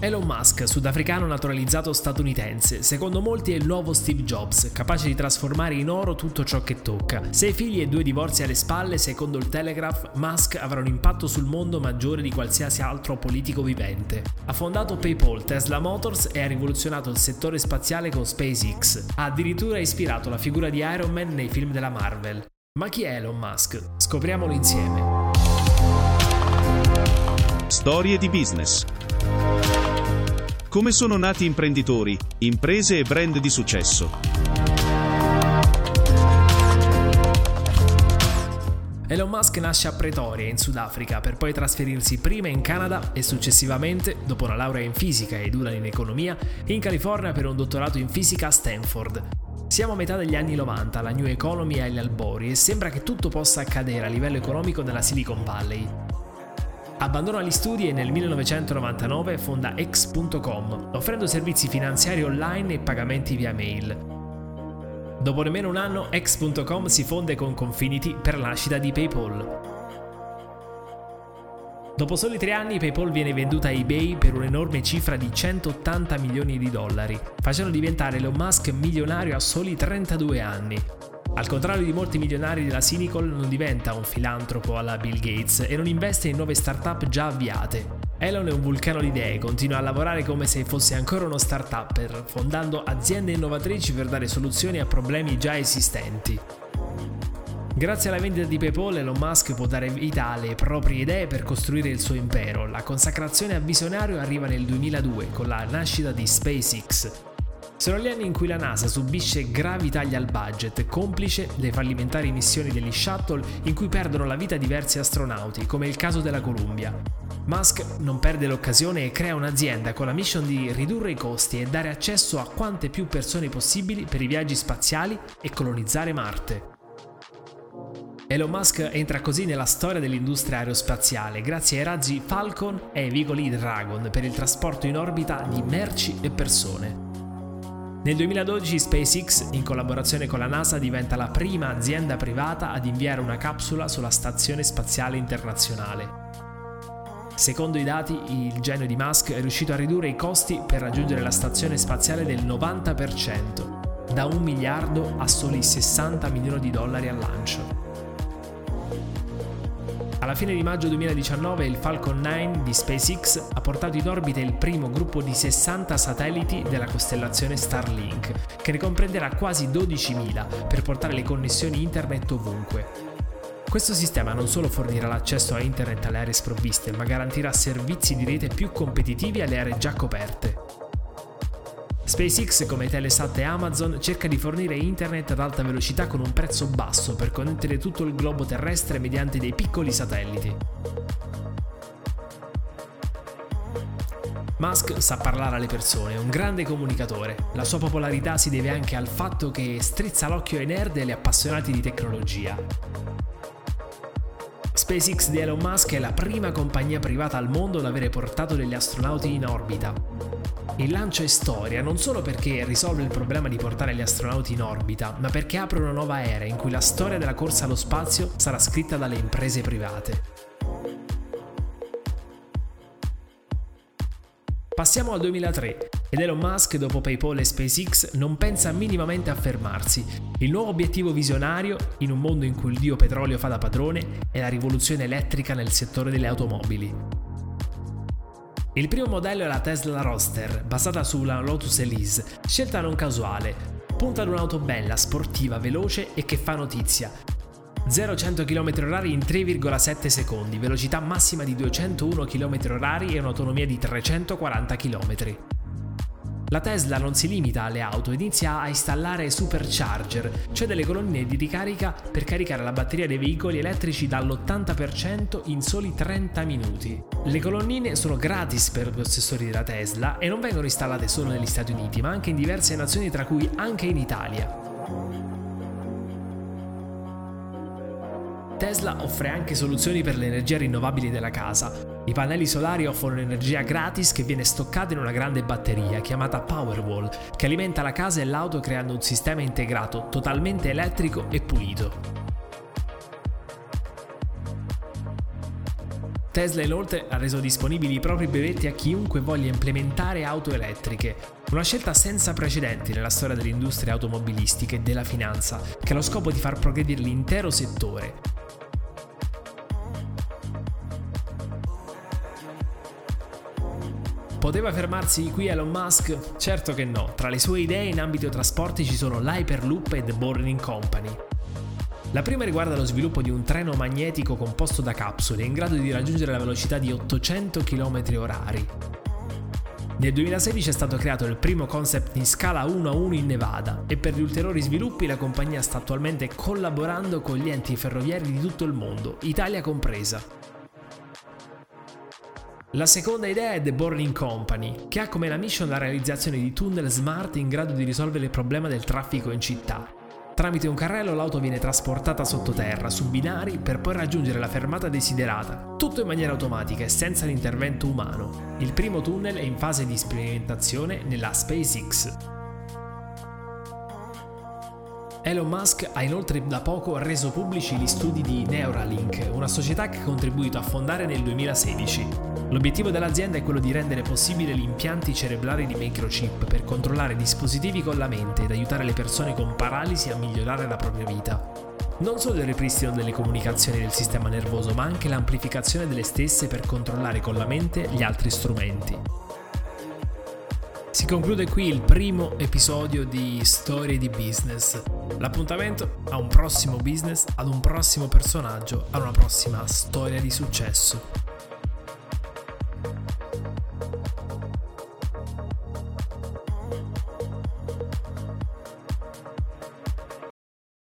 Elon Musk, sudafricano naturalizzato statunitense, secondo molti è il nuovo Steve Jobs, capace di trasformare in oro tutto ciò che tocca. Sei figli e due divorzi alle spalle, secondo il Telegraph, Musk avrà un impatto sul mondo maggiore di qualsiasi altro politico vivente. Ha fondato PayPal, Tesla Motors e ha rivoluzionato il settore spaziale con SpaceX. Ha addirittura ispirato la figura di Iron Man nei film della Marvel. Ma chi è Elon Musk? Scopriamolo insieme. Storie di business. Come sono nati imprenditori, imprese e brand di successo. Elon Musk nasce a Pretoria, in Sudafrica, per poi trasferirsi prima in Canada e successivamente, dopo una laurea in fisica ed una in economia, in California per un dottorato in fisica a Stanford. Siamo a metà degli anni 90, la New Economy è agli albori e sembra che tutto possa accadere a livello economico nella Silicon Valley. Abbandona gli studi e nel 1999 fonda X.com, offrendo servizi finanziari online e pagamenti via mail. Dopo nemmeno un anno, X.com si fonde con Confinity per la nascita di PayPal. Dopo soli tre anni PayPal viene venduta a eBay per un'enorme cifra di 180 milioni di dollari, facendo diventare Elon Musk milionario a soli 32 anni. Al contrario di molti milionari della Cynical, non diventa un filantropo alla Bill Gates e non investe in nuove start-up già avviate. Elon è un vulcano di idee, continua a lavorare come se fosse ancora uno start-upper, fondando aziende innovatrici per dare soluzioni a problemi già esistenti. Grazie alla vendita di PayPal, Elon Musk può dare vita alle proprie idee per costruire il suo impero. La consacrazione a visionario arriva nel 2002 con la nascita di SpaceX, sono gli anni in cui la NASA subisce gravi tagli al budget, complice le fallimentari missioni degli shuttle in cui perdono la vita diversi astronauti, come il caso della Columbia. Musk non perde l'occasione e crea un'azienda con la mission di ridurre i costi e dare accesso a quante più persone possibili per i viaggi spaziali e colonizzare Marte. Elon Musk entra così nella storia dell'industria aerospaziale grazie ai razzi Falcon e ai veicoli Dragon per il trasporto in orbita di merci e persone. Nel 2012 SpaceX, in collaborazione con la NASA, diventa la prima azienda privata ad inviare una capsula sulla Stazione Spaziale Internazionale. Secondo i dati, il genio di Musk è riuscito a ridurre i costi per raggiungere la stazione spaziale del 90%, da un miliardo a soli 60 milioni di dollari al lancio. Alla fine di maggio 2019 il Falcon 9 di SpaceX ha portato in orbita il primo gruppo di 60 satelliti della costellazione Starlink, che ne comprenderà quasi 12.000 per portare le connessioni internet ovunque. Questo sistema non solo fornirà l'accesso a internet alle aree sprovviste, ma garantirà servizi di rete più competitivi alle aree già coperte. SpaceX, come Telesat e Amazon, cerca di fornire internet ad alta velocità con un prezzo basso per connettere tutto il globo terrestre mediante dei piccoli satelliti. Musk sa parlare alle persone, è un grande comunicatore. La sua popolarità si deve anche al fatto che strizza l'occhio ai nerd e agli appassionati di tecnologia. SpaceX di Elon Musk è la prima compagnia privata al mondo ad avere portato degli astronauti in orbita. Il lancio è storia non solo perché risolve il problema di portare gli astronauti in orbita, ma perché apre una nuova era in cui la storia della corsa allo spazio sarà scritta dalle imprese private. Passiamo al 2003 ed Elon Musk, dopo PayPal e SpaceX, non pensa minimamente a fermarsi. Il nuovo obiettivo visionario, in un mondo in cui il dio petrolio fa da padrone, è la rivoluzione elettrica nel settore delle automobili. Il primo modello è la Tesla Roadster, basata sulla Lotus Elise, scelta non casuale. Punta ad un'auto bella, sportiva, veloce e che fa notizia. 0-100 km/h in 3,7 secondi, velocità massima di 201 km/h e un'autonomia di 340 km. La Tesla non si limita alle auto inizia a installare supercharger, cioè delle colonnine di ricarica per caricare la batteria dei veicoli elettrici dall'80% in soli 30 minuti. Le colonnine sono gratis per i possessori della Tesla e non vengono installate solo negli Stati Uniti, ma anche in diverse nazioni, tra cui anche in Italia. Tesla offre anche soluzioni per le energie rinnovabili della casa. I pannelli solari offrono energia gratis che viene stoccata in una grande batteria chiamata Powerwall, che alimenta la casa e l'auto creando un sistema integrato totalmente elettrico e pulito. Tesla inoltre ha reso disponibili i propri brevetti a chiunque voglia implementare auto elettriche, una scelta senza precedenti nella storia dell'industria automobilistica e della finanza, che ha lo scopo di far progredire l'intero settore. Poteva fermarsi qui Elon Musk? Certo che no, tra le sue idee in ambito trasporti ci sono l'Hyperloop e The Boring Company. La prima riguarda lo sviluppo di un treno magnetico composto da capsule in grado di raggiungere la velocità di 800 km h Nel 2016 è stato creato il primo concept in scala 1 a 1 in Nevada e per gli ulteriori sviluppi la compagnia sta attualmente collaborando con gli enti ferroviari di tutto il mondo, Italia compresa. La seconda idea è The Boring Company, che ha come la mission la realizzazione di tunnel smart in grado di risolvere il problema del traffico in città. Tramite un carrello l'auto viene trasportata sottoterra su binari per poi raggiungere la fermata desiderata, tutto in maniera automatica e senza l'intervento umano. Il primo tunnel è in fase di sperimentazione nella SpaceX. Elon Musk ha inoltre da poco reso pubblici gli studi di Neuralink, una società che ha contribuito a fondare nel 2016. L'obiettivo dell'azienda è quello di rendere possibile gli impianti cerebrali di microchip per controllare dispositivi con la mente ed aiutare le persone con paralisi a migliorare la propria vita. Non solo il ripristino delle comunicazioni del sistema nervoso, ma anche l'amplificazione delle stesse per controllare con la mente gli altri strumenti. Si conclude qui il primo episodio di Storie di Business. L'appuntamento a un prossimo business, ad un prossimo personaggio, a una prossima storia di successo.